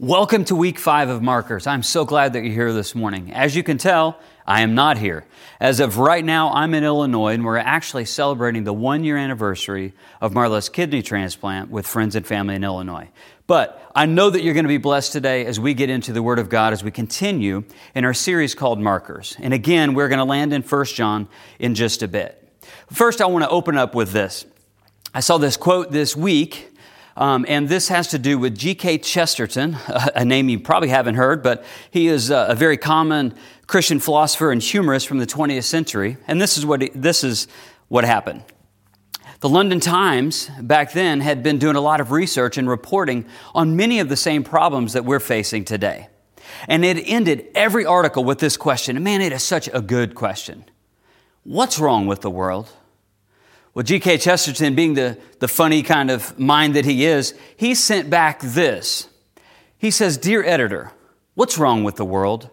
Welcome to week five of Markers. I'm so glad that you're here this morning. As you can tell, I am not here. As of right now, I'm in Illinois and we're actually celebrating the one year anniversary of Marla's kidney transplant with friends and family in Illinois. But I know that you're going to be blessed today as we get into the Word of God as we continue in our series called Markers. And again, we're going to land in 1 John in just a bit. First, I want to open up with this. I saw this quote this week um, and this has to do with G.K. Chesterton, a name you probably haven't heard, but he is a very common Christian philosopher and humorist from the 20th century. And this is what, he, this is what happened. The London Times back then had been doing a lot of research and reporting on many of the same problems that we're facing today. And it ended every article with this question. And man, it is such a good question. What's wrong with the world? Well, G.K. Chesterton, being the, the funny kind of mind that he is, he sent back this. He says, Dear editor, what's wrong with the world?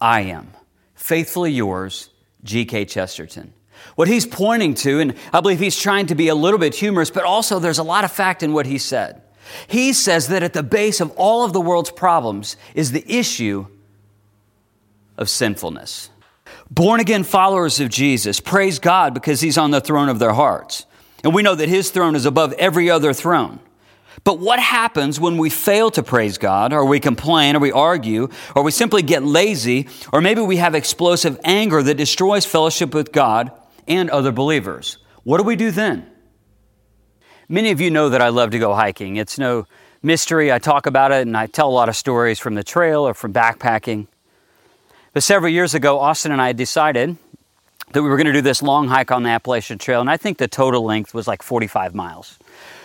I am. Faithfully yours, G.K. Chesterton. What he's pointing to, and I believe he's trying to be a little bit humorous, but also there's a lot of fact in what he said. He says that at the base of all of the world's problems is the issue of sinfulness. Born again followers of Jesus praise God because He's on the throne of their hearts. And we know that His throne is above every other throne. But what happens when we fail to praise God, or we complain, or we argue, or we simply get lazy, or maybe we have explosive anger that destroys fellowship with God and other believers? What do we do then? Many of you know that I love to go hiking. It's no mystery. I talk about it and I tell a lot of stories from the trail or from backpacking. But several years ago, Austin and I decided that we were going to do this long hike on the Appalachian Trail, and I think the total length was like 45 miles.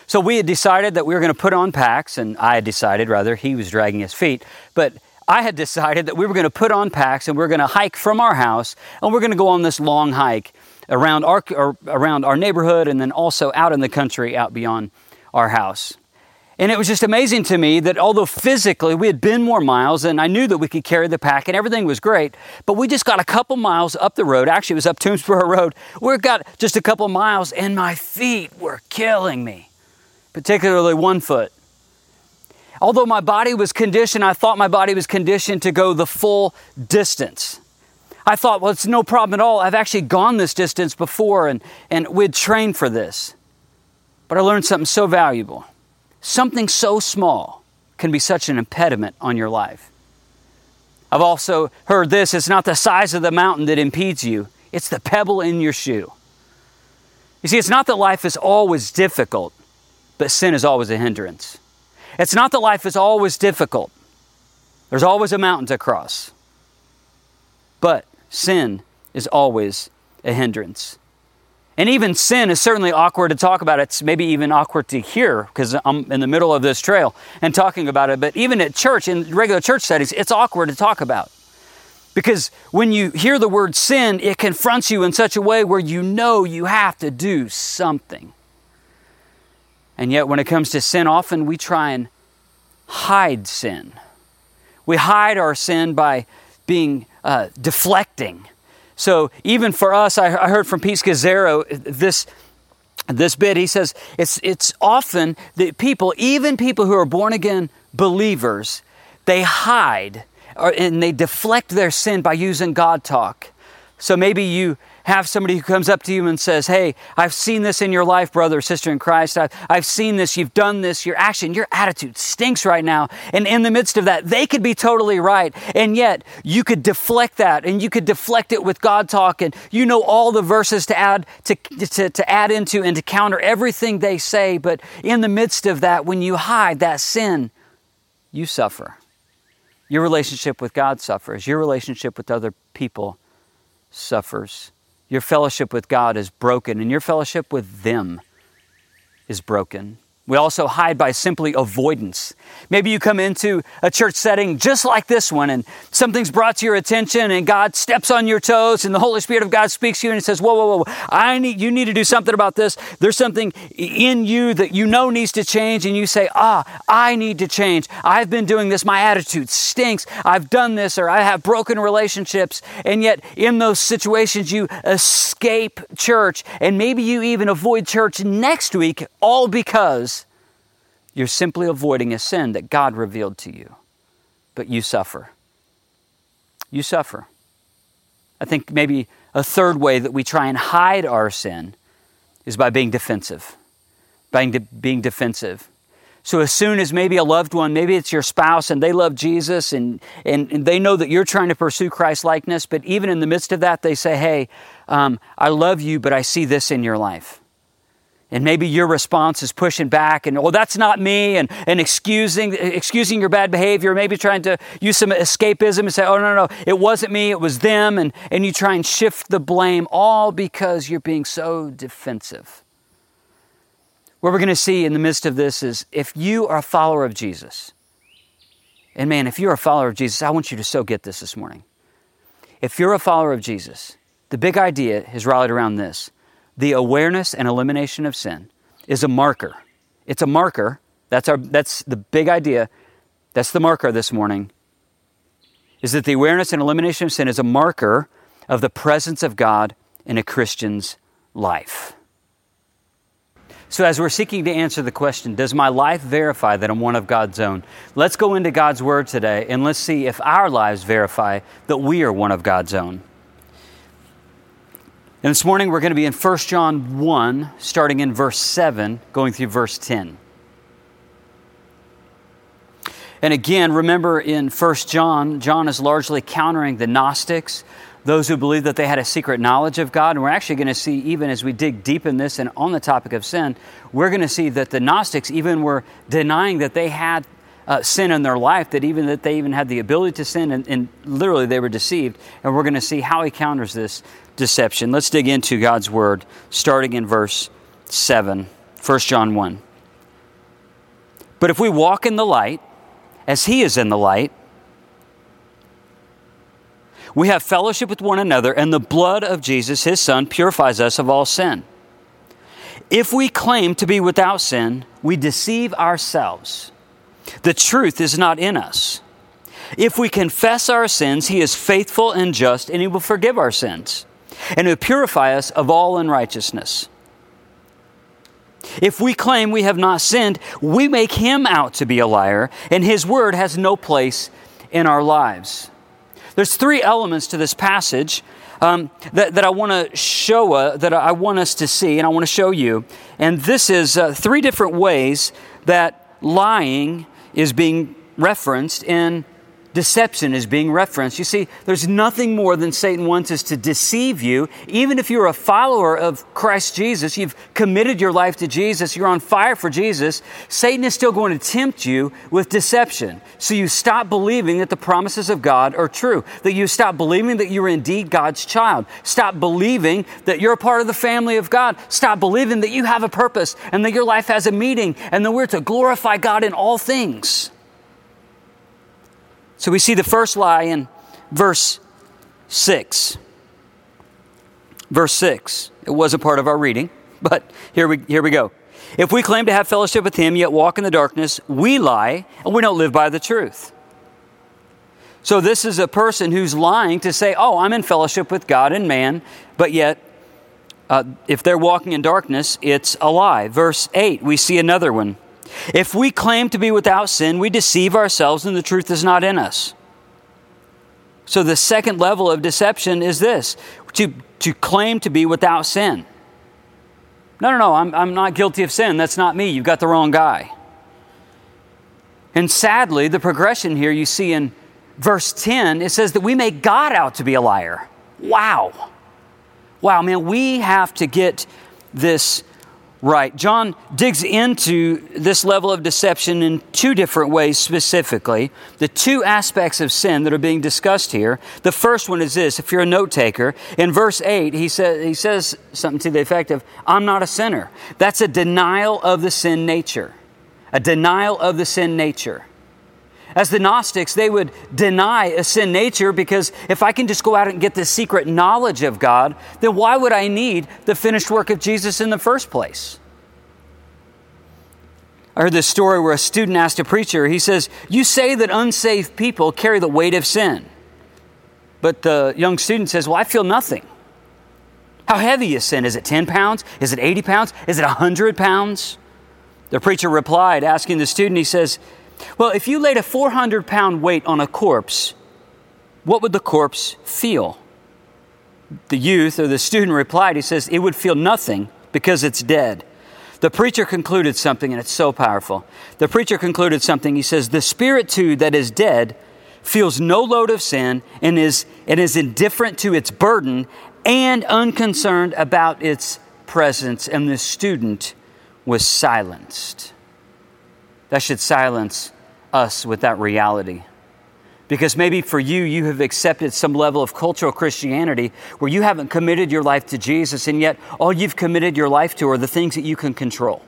So we had decided that we were going to put on packs, and I had decided, rather, he was dragging his feet, but I had decided that we were going to put on packs and we are going to hike from our house, and we're going to go on this long hike around our, around our neighborhood and then also out in the country out beyond our house. And it was just amazing to me that although physically we had been more miles and I knew that we could carry the pack and everything was great, but we just got a couple miles up the road. Actually, it was up Toomsboro Road. We got just a couple miles and my feet were killing me, particularly one foot. Although my body was conditioned, I thought my body was conditioned to go the full distance. I thought, well, it's no problem at all. I've actually gone this distance before and, and we'd trained for this. But I learned something so valuable. Something so small can be such an impediment on your life. I've also heard this it's not the size of the mountain that impedes you, it's the pebble in your shoe. You see, it's not that life is always difficult, but sin is always a hindrance. It's not that life is always difficult, there's always a mountain to cross. But sin is always a hindrance. And even sin is certainly awkward to talk about. It's maybe even awkward to hear because I'm in the middle of this trail and talking about it. But even at church, in regular church settings, it's awkward to talk about. Because when you hear the word sin, it confronts you in such a way where you know you have to do something. And yet, when it comes to sin, often we try and hide sin. We hide our sin by being uh, deflecting so even for us, I, heard from Pete Scazzero this this bit. He says it's it's often that people, even people who are born again believers, they hide or, and they deflect their sin by using God talk. So maybe you have somebody who comes up to you and says, Hey, I've seen this in your life, brother sister in Christ. I've, I've seen this. You've done this. Your action, your attitude stinks right now. And in the midst of that, they could be totally right. And yet, you could deflect that and you could deflect it with God talk. And you know all the verses to add, to, to, to add into and to counter everything they say. But in the midst of that, when you hide that sin, you suffer. Your relationship with God suffers. Your relationship with other people suffers. Your fellowship with God is broken, and your fellowship with them is broken. We also hide by simply avoidance. Maybe you come into a church setting just like this one and something's brought to your attention and God steps on your toes and the Holy Spirit of God speaks to you and says, whoa, whoa, whoa, I need, you need to do something about this. There's something in you that you know needs to change and you say, ah, I need to change. I've been doing this. My attitude stinks. I've done this or I have broken relationships. And yet in those situations, you escape church and maybe you even avoid church next week all because you're simply avoiding a sin that God revealed to you. but you suffer. You suffer. I think maybe a third way that we try and hide our sin is by being defensive. By being defensive. So as soon as maybe a loved one, maybe it's your spouse and they love Jesus and, and, and they know that you're trying to pursue Christ likeness, but even in the midst of that, they say, Hey, um, I love you, but I see this in your life. And maybe your response is pushing back and, well, that's not me, and, and excusing, excusing your bad behavior, maybe trying to use some escapism and say, oh, no, no, it wasn't me, it was them. And, and you try and shift the blame, all because you're being so defensive. What we're going to see in the midst of this is if you are a follower of Jesus, and man, if you're a follower of Jesus, I want you to so get this this morning. If you're a follower of Jesus, the big idea is rallied around this the awareness and elimination of sin is a marker. It's a marker. That's, our, that's the big idea. That's the marker this morning. Is that the awareness and elimination of sin is a marker of the presence of God in a Christian's life. So, as we're seeking to answer the question, does my life verify that I'm one of God's own? Let's go into God's Word today and let's see if our lives verify that we are one of God's own. And this morning we're going to be in 1 John 1, starting in verse 7, going through verse 10. And again, remember in 1 John, John is largely countering the Gnostics those who believe that they had a secret knowledge of God. And we're actually going to see, even as we dig deep in this and on the topic of sin, we're going to see that the Gnostics even were denying that they had uh, sin in their life, that even that they even had the ability to sin, and, and literally they were deceived. And we're going to see how he counters this deception. Let's dig into God's word, starting in verse 7, 1 John 1. But if we walk in the light, as he is in the light, we have fellowship with one another, and the blood of Jesus, his Son, purifies us of all sin. If we claim to be without sin, we deceive ourselves. The truth is not in us. If we confess our sins, he is faithful and just, and he will forgive our sins and will purify us of all unrighteousness. If we claim we have not sinned, we make him out to be a liar, and his word has no place in our lives. There's three elements to this passage um, that, that I want to show, uh, that I want us to see, and I want to show you. And this is uh, three different ways that lying is being referenced in deception is being referenced. You see, there's nothing more than Satan wants us to deceive you. Even if you're a follower of Christ Jesus, you've committed your life to Jesus, you're on fire for Jesus, Satan is still going to tempt you with deception. So you stop believing that the promises of God are true, that you stop believing that you're indeed God's child. Stop believing that you're a part of the family of God. Stop believing that you have a purpose and that your life has a meaning and that we're to glorify God in all things. So we see the first lie in verse 6. Verse 6. It wasn't part of our reading, but here we, here we go. If we claim to have fellowship with Him, yet walk in the darkness, we lie and we don't live by the truth. So this is a person who's lying to say, Oh, I'm in fellowship with God and man, but yet uh, if they're walking in darkness, it's a lie. Verse 8, we see another one. If we claim to be without sin, we deceive ourselves and the truth is not in us. So the second level of deception is this to, to claim to be without sin. No, no, no, I'm, I'm not guilty of sin. That's not me. You've got the wrong guy. And sadly, the progression here you see in verse 10, it says that we make God out to be a liar. Wow. Wow, man, we have to get this right. John digs into this level of deception in two different ways specifically. The two aspects of sin that are being discussed here. The first one is this if you're a note taker, in verse 8, he, says he says something to the effect of, I'm not a sinner. That's a denial of the sin nature. A denial of the sin nature. As the Gnostics, they would deny a sin nature because if I can just go out and get this secret knowledge of God, then why would I need the finished work of Jesus in the first place? I heard this story where a student asked a preacher, he says, You say that unsaved people carry the weight of sin. But the young student says, Well, I feel nothing. How heavy is sin? Is it 10 pounds? Is it 80 pounds? Is it 100 pounds? The preacher replied, asking the student, he says, Well, if you laid a 400 pound weight on a corpse, what would the corpse feel? The youth or the student replied, he says, it would feel nothing because it's dead. The preacher concluded something, and it's so powerful. The preacher concluded something. He says, The spirit too that is dead feels no load of sin and is, and is indifferent to its burden and unconcerned about its presence. And the student was silenced. That should silence us with that reality. Because maybe for you, you have accepted some level of cultural Christianity where you haven't committed your life to Jesus, and yet all you've committed your life to are the things that you can control.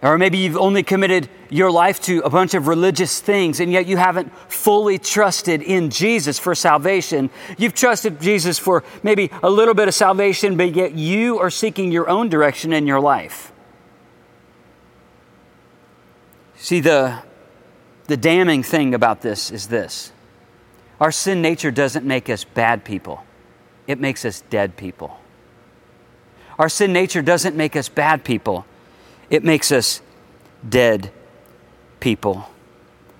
Or maybe you've only committed your life to a bunch of religious things, and yet you haven't fully trusted in Jesus for salvation. You've trusted Jesus for maybe a little bit of salvation, but yet you are seeking your own direction in your life. See, the the damning thing about this is this. Our sin nature doesn't make us bad people, it makes us dead people. Our sin nature doesn't make us bad people, it makes us dead people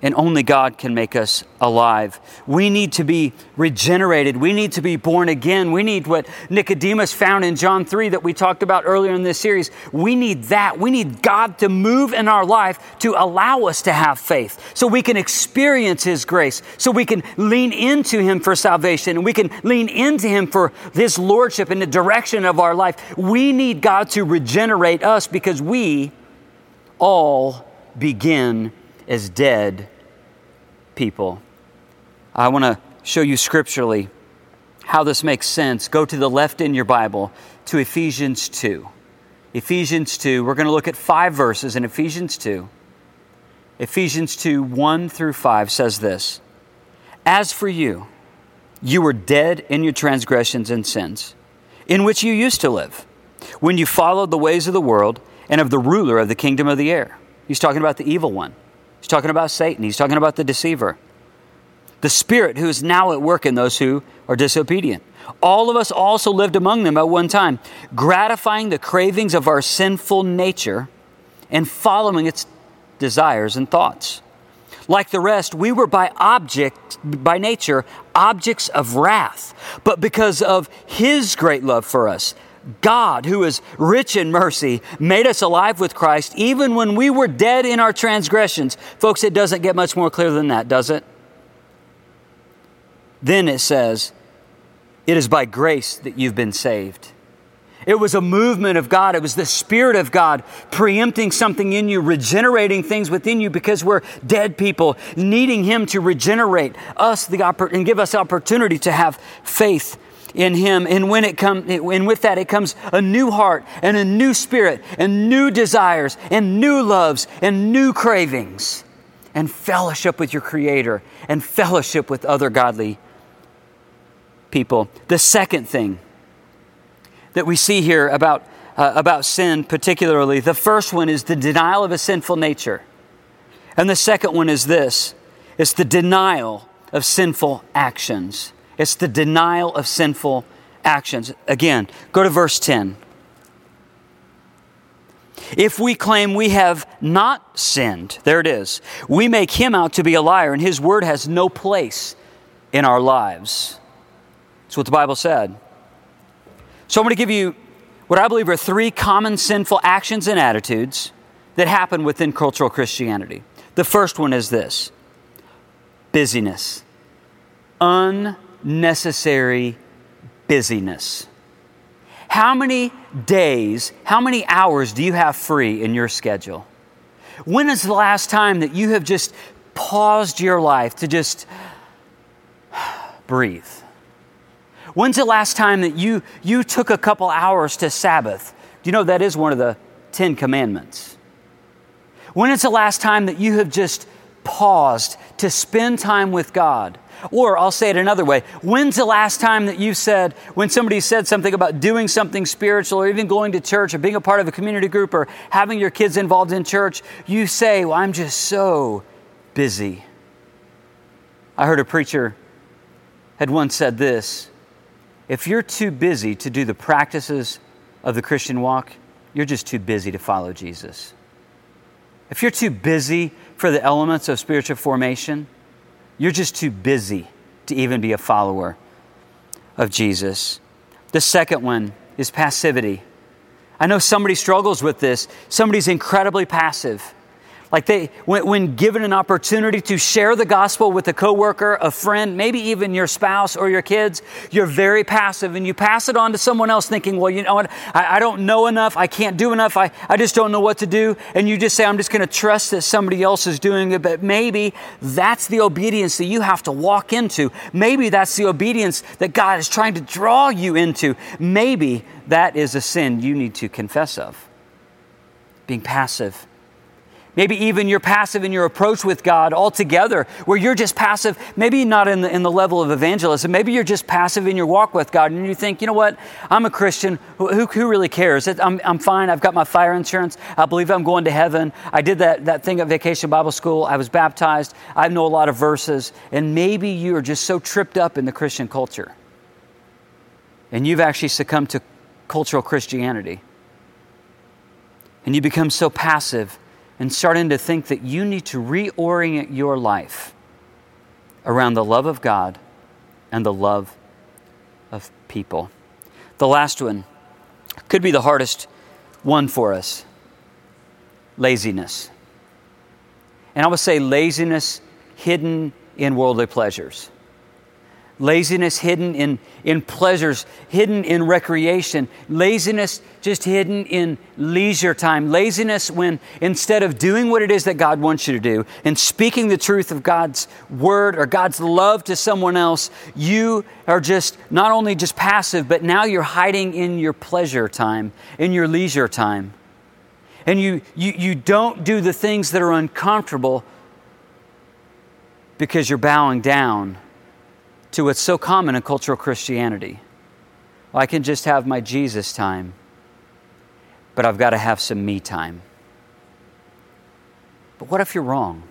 and only God can make us alive. We need to be regenerated. We need to be born again. We need what Nicodemus found in John 3 that we talked about earlier in this series. We need that. We need God to move in our life to allow us to have faith so we can experience His grace, so we can lean into Him for salvation, and we can lean into Him for His lordship in the direction of our life. We need God to regenerate us because we all begin as dead people. I want to show you scripturally how this makes sense. Go to the left in your Bible to Ephesians 2. Ephesians 2, we're going to look at five verses in Ephesians 2. Ephesians 2 1 through 5 says this As for you, you were dead in your transgressions and sins, in which you used to live, when you followed the ways of the world and of the ruler of the kingdom of the air. He's talking about the evil one He's talking about Satan. He's talking about the deceiver. The spirit who is now at work in those who are disobedient. All of us also lived among them at one time, gratifying the cravings of our sinful nature and following its desires and thoughts. Like the rest, we were by object, by nature, objects of wrath. But because of His great love for us, God, who is rich in mercy, made us alive with Christ even when we were dead in our transgressions. Folks, it doesn't get much more clear than that, does it? Then it says, It is by grace that you've been saved. It was a movement of God. It was the Spirit of God preempting something in you, regenerating things within you because we're dead people, needing Him to regenerate us the oppor- and give us opportunity to have faith in him. And when it comes and with that it comes a new heart and a new spirit and new desires and new loves and new cravings and fellowship with your creator and fellowship with other godly people. The second thing that we see here about uh, about sin particularly the first one is the denial of a sinful nature. And the second one is this it's the denial of sinful actions it's the denial of sinful actions. Again, go to verse 10. If we claim we have not sinned, there it is, we make him out to be a liar, and his word has no place in our lives. That's what the Bible said. So I'm going to give you what I believe are three common sinful actions and attitudes that happen within cultural Christianity. The first one is this busyness. Un necessary busyness. How many days, how many hours do you have free in your schedule? When is the last time that you have just paused your life to just breathe? When's the last time that you, you took a couple hours to Sabbath? Do you know that is one of the Ten Commandments? When is the last time that you have just paused to spend time with God? Or I'll say it another way. When's the last time that you said, when somebody said something about doing something spiritual or even going to church or being a part of a community group or having your kids involved in church, you say, Well, I'm just so busy. I heard a preacher had once said this If you're too busy to do the practices of the Christian walk, you're just too busy to follow Jesus. if you're too busy for the elements of spiritual formation, you're just too busy to even be a follower of Jesus. The second one is passivity. I know somebody struggles with this. Somebody's incredibly passive. Like they, when, when, given an opportunity to share the gospel with a coworker, a friend, maybe even your spouse or your kids, you're very passive and you pass it on to someone else thinking, well, you know what? I, I don't know enough. I can't do enough. I, I just don't know what to do. And you just say, I'm just going to trust that somebody else is doing it. But maybe that's the obedience that you have to walk into. Maybe that's the obedience that God is trying to draw you into. Maybe that is a sin you need to confess of. Being passive Maybe even you're passive in your approach with God altogether, where you're just passive, maybe not in the, in the level of evangelism, maybe you're just passive in your walk with God, and you think, you know what, I'm a Christian, who, who really cares? I'm, I'm fine, I've got my fire insurance, I believe I'm going to heaven, I did that, that thing at Vacation Bible School, I was baptized, I know a lot of verses, and maybe you are just so tripped up in the Christian culture, and you've actually succumbed to cultural Christianity, and you become so passive and starting to think that you need to reorient your life around the love of God and the love of people. The last one could be the hardest one for us laziness. And I would say laziness hidden in worldly pleasures laziness hidden in, in pleasures, hidden in recreation, laziness just hidden in leisure time, laziness when instead of doing what it is that God wants you to do and speaking the truth of God's word or God's love to someone else, you are just not only just passive, but now you're hiding in your pleasure time, in your leisure time. And you, you, you don't do the things that are uncomfortable because you're bowing down to what's so common in cultural Christianity. Well, I can just have my Jesus time, but I've got to have some me time. But what if you're wrong?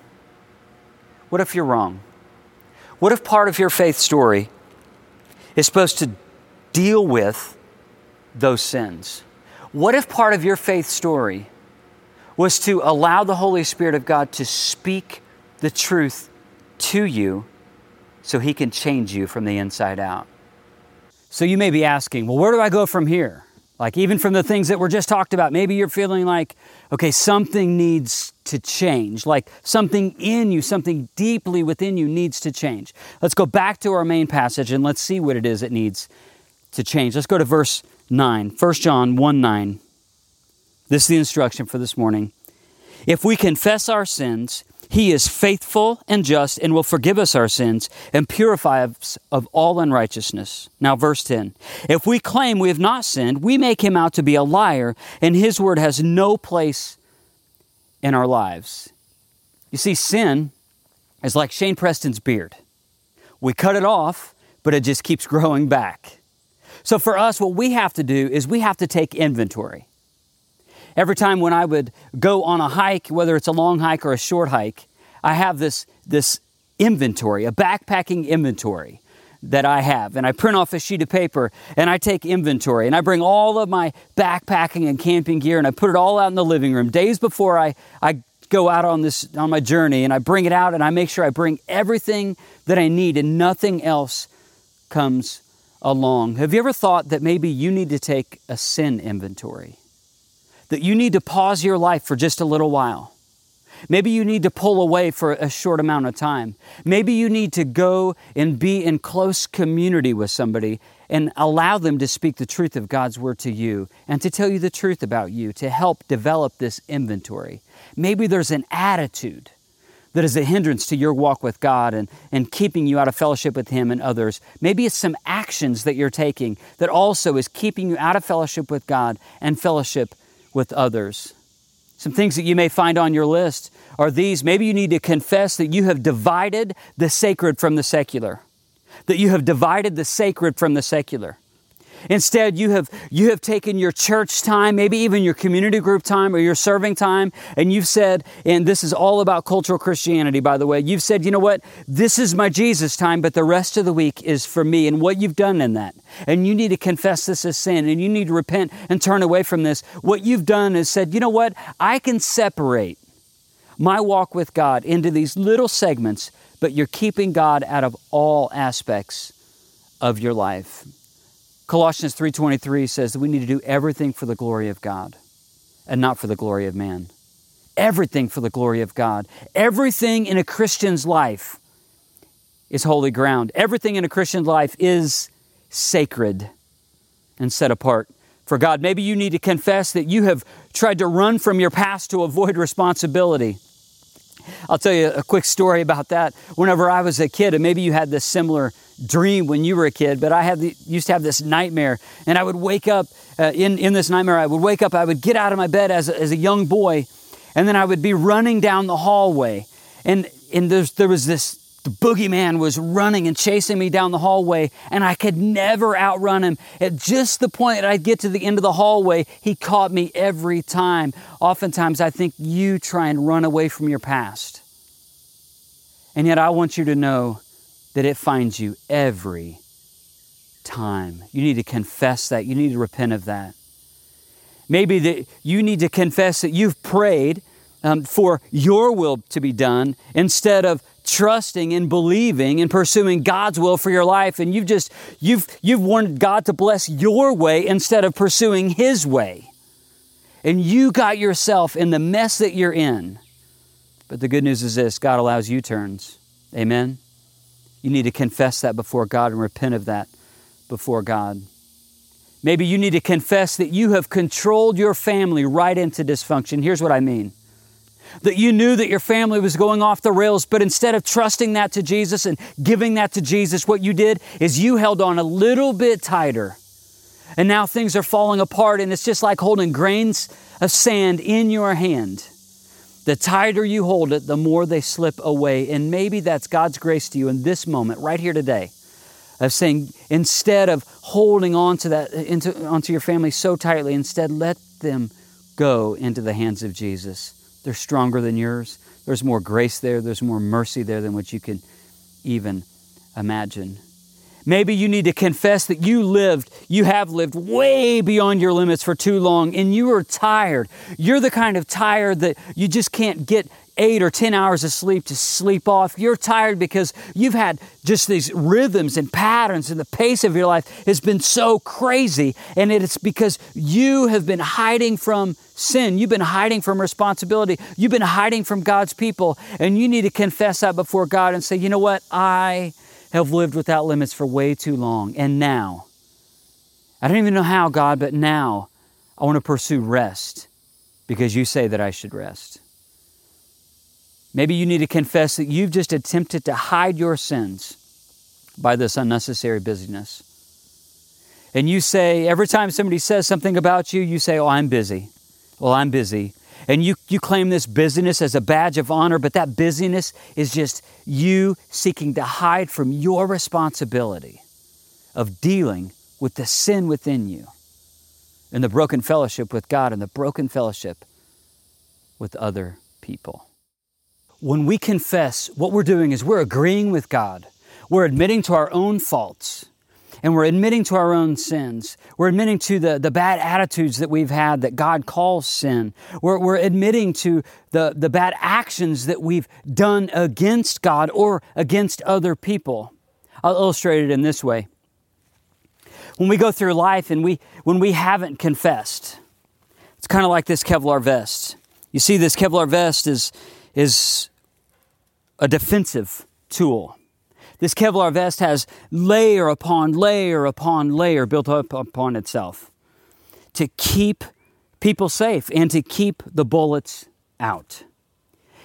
What if you're wrong? What if part of your faith story is supposed to deal with those sins? What if part of your faith story was to allow the Holy Spirit of God to speak the truth to you so He can change you from the inside out. So you may be asking, well, where do I go from here? Like, even from the things that were just talked about, maybe you're feeling like, okay, something needs to change. Like, something in you, something deeply within you needs to change. Let's go back to our main passage and let's see what it is that needs to change. Let's go to verse 9, 1 John 1 9. This is the instruction for this morning. If we confess our sins, he is faithful and just and will forgive us our sins and purify us of all unrighteousness. Now, verse 10 If we claim we have not sinned, we make him out to be a liar, and his word has no place in our lives. You see, sin is like Shane Preston's beard. We cut it off, but it just keeps growing back. So, for us, what we have to do is we have to take inventory. Every time when I would go on a hike, whether it's a long hike or a short hike, I have this, this inventory, a backpacking inventory that I have. And I print off a sheet of paper and I take inventory and I bring all of my backpacking and camping gear and I put it all out in the living room days before I, I go out on this on my journey and I bring it out and I make sure I bring everything that I need and nothing else comes along. Have you ever thought that maybe you need to take a sin inventory? That you need to pause your life for just a little while. Maybe you need to pull away for a short amount of time. Maybe you need to go and be in close community with somebody and allow them to speak the truth of God's word to you and to tell you the truth about you to help develop this inventory. Maybe there's an attitude that is a hindrance to your walk with God and, and keeping you out of fellowship with Him and others. Maybe it's some actions that you're taking that also is keeping you out of fellowship with God and fellowship with others. Some things that you may find on your list are these. Maybe you need to confess that you have divided the sacred from the secular, that you have divided the sacred from the secular. Instead, you have, you have taken your church time, maybe even your community group time or your serving time, and you've said, and this is all about cultural Christianity, by the way, you've said, you know what? This is my Jesus time, but the rest of the week is for me and what you've done in that. And you need to confess this as sin and you need to repent and turn away from this. What you've done is said, you know what? I can separate my walk with God into these little segments, but you're keeping God out of all aspects of your life. Colossians 3:23 says that we need to do everything for the glory of God and not for the glory of man. Everything for the glory of God. Everything in a Christian's life is holy ground. Everything in a Christian's life is sacred and set apart for God. Maybe you need to confess that you have tried to run from your past to avoid responsibility. I'll tell you a quick story about that. Whenever I was a kid, and maybe you had this similar dream when you were a kid, but I had the, used to have this nightmare, and I would wake up uh, in, in this nightmare. I would wake up, I would get out of my bed as a, as a young boy, and then I would be running down the hallway. And, and there was this the boogeyman was running and chasing me down the hallway, and I could never outrun him. At just the point that I'd get to the end of the hallway, he caught me every time. Oftentimes, I think you try and run away from your past. And yet, I want you to know that it finds you every time. You need to confess that. You need to repent of that. Maybe that you need to confess that you've prayed um, for your will to be done instead of trusting and believing and pursuing God's will for your life and you've just you've you've wanted God to bless your way instead of pursuing his way. And you got yourself in the mess that you're in. But the good news is this, God allows U-turns. Amen. You need to confess that before God and repent of that before God. Maybe you need to confess that you have controlled your family right into dysfunction. Here's what I mean that you knew that your family was going off the rails, but instead of trusting that to Jesus and giving that to Jesus, what you did is you held on a little bit tighter. And now things are falling apart, and it's just like holding grains of sand in your hand. The tighter you hold it, the more they slip away. And maybe that's God's grace to you in this moment, right here today, of saying, instead of holding on to that, into, onto your family so tightly, instead let them go into the hands of Jesus. They're stronger than yours. There's more grace there, there's more mercy there than what you can even imagine. Maybe you need to confess that you lived, you have lived way beyond your limits for too long and you are tired. You're the kind of tired that you just can't get eight or 10 hours of sleep to sleep off. You're tired because you've had just these rhythms and patterns, and the pace of your life has been so crazy. And it's because you have been hiding from sin. You've been hiding from responsibility. You've been hiding from God's people. And you need to confess that before God and say, you know what? I have lived without limits for way too long. And now, I don't even know how, God, but now I want to pursue rest because you say that I should rest. Maybe you need to confess that you've just attempted to hide your sins by this unnecessary busyness. And you say, every time somebody says something about you, you say, Oh, I'm busy. Well, I'm busy. And you, you claim this busyness as a badge of honor, but that busyness is just you seeking to hide from your responsibility of dealing with the sin within you and the broken fellowship with God and the broken fellowship with other people when we confess, what we're doing is we're agreeing with God. We're admitting to our own faults and we're admitting to our own sins. We're admitting to the, the bad attitudes that we've had that God calls sin. We're, we're admitting to the, the bad actions that we've done against God or against other people. I'll illustrate it in this way. When we go through life and we, when we haven't confessed, it's kind of like this Kevlar vest. You see, this Kevlar vest is, is a defensive tool. This Kevlar vest has layer upon layer upon layer built up upon itself to keep people safe and to keep the bullets out.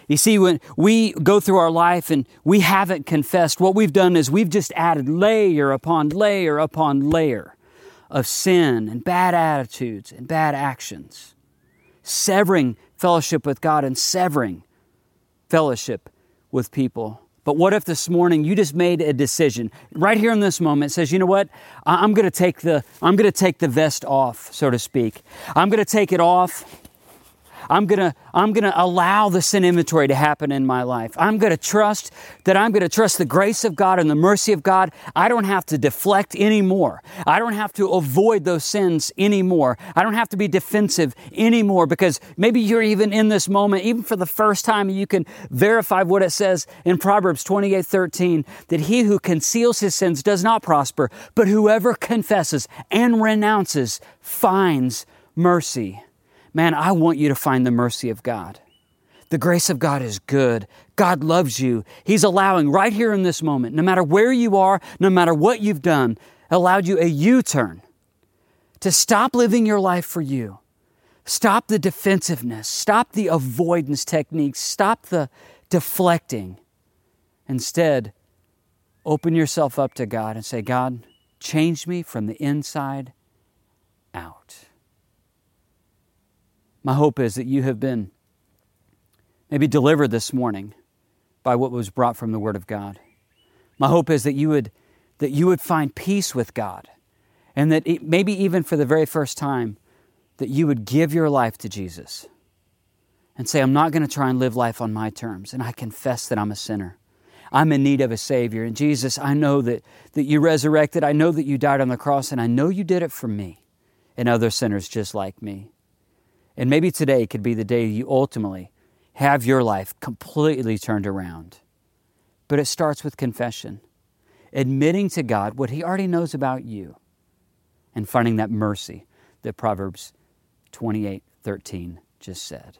You see, when we go through our life and we haven't confessed, what we've done is we've just added layer upon layer upon layer of sin and bad attitudes and bad actions, severing fellowship with God and severing fellowship with people. But what if this morning you just made a decision right here in this moment says, you know what? I'm going to take the I'm going to take the vest off, so to speak. I'm going to take it off. I'm going to I'm going to allow the sin inventory to happen in my life. I'm going to trust that I'm going to trust the grace of God and the mercy of God. I don't have to deflect anymore. I don't have to avoid those sins anymore. I don't have to be defensive anymore because maybe you're even in this moment, even for the first time, you can verify what it says in Proverbs 28 13 that he who conceals his sins does not prosper, but whoever confesses and renounces finds mercy. Man, I want you to find the mercy of God. The grace of God is good. God loves you. He's allowing right here in this moment, no matter where you are, no matter what you've done, allowed you a U turn to stop living your life for you. Stop the defensiveness. Stop the avoidance techniques. Stop the deflecting. Instead, open yourself up to God and say, God, change me from the inside out. My hope is that you have been maybe delivered this morning by what was brought from the Word of God. My hope is that you would, that you would find peace with God, and that it, maybe even for the very first time, that you would give your life to Jesus and say, I'm not going to try and live life on my terms, and I confess that I'm a sinner. I'm in need of a Savior. And Jesus, I know that, that you resurrected. I know that you died on the cross, and I know you did it for me and other sinners just like me. And maybe today could be the day you ultimately have your life completely turned around. But it starts with confession, admitting to God what He already knows about you, and finding that mercy that Proverbs 28 13 just said.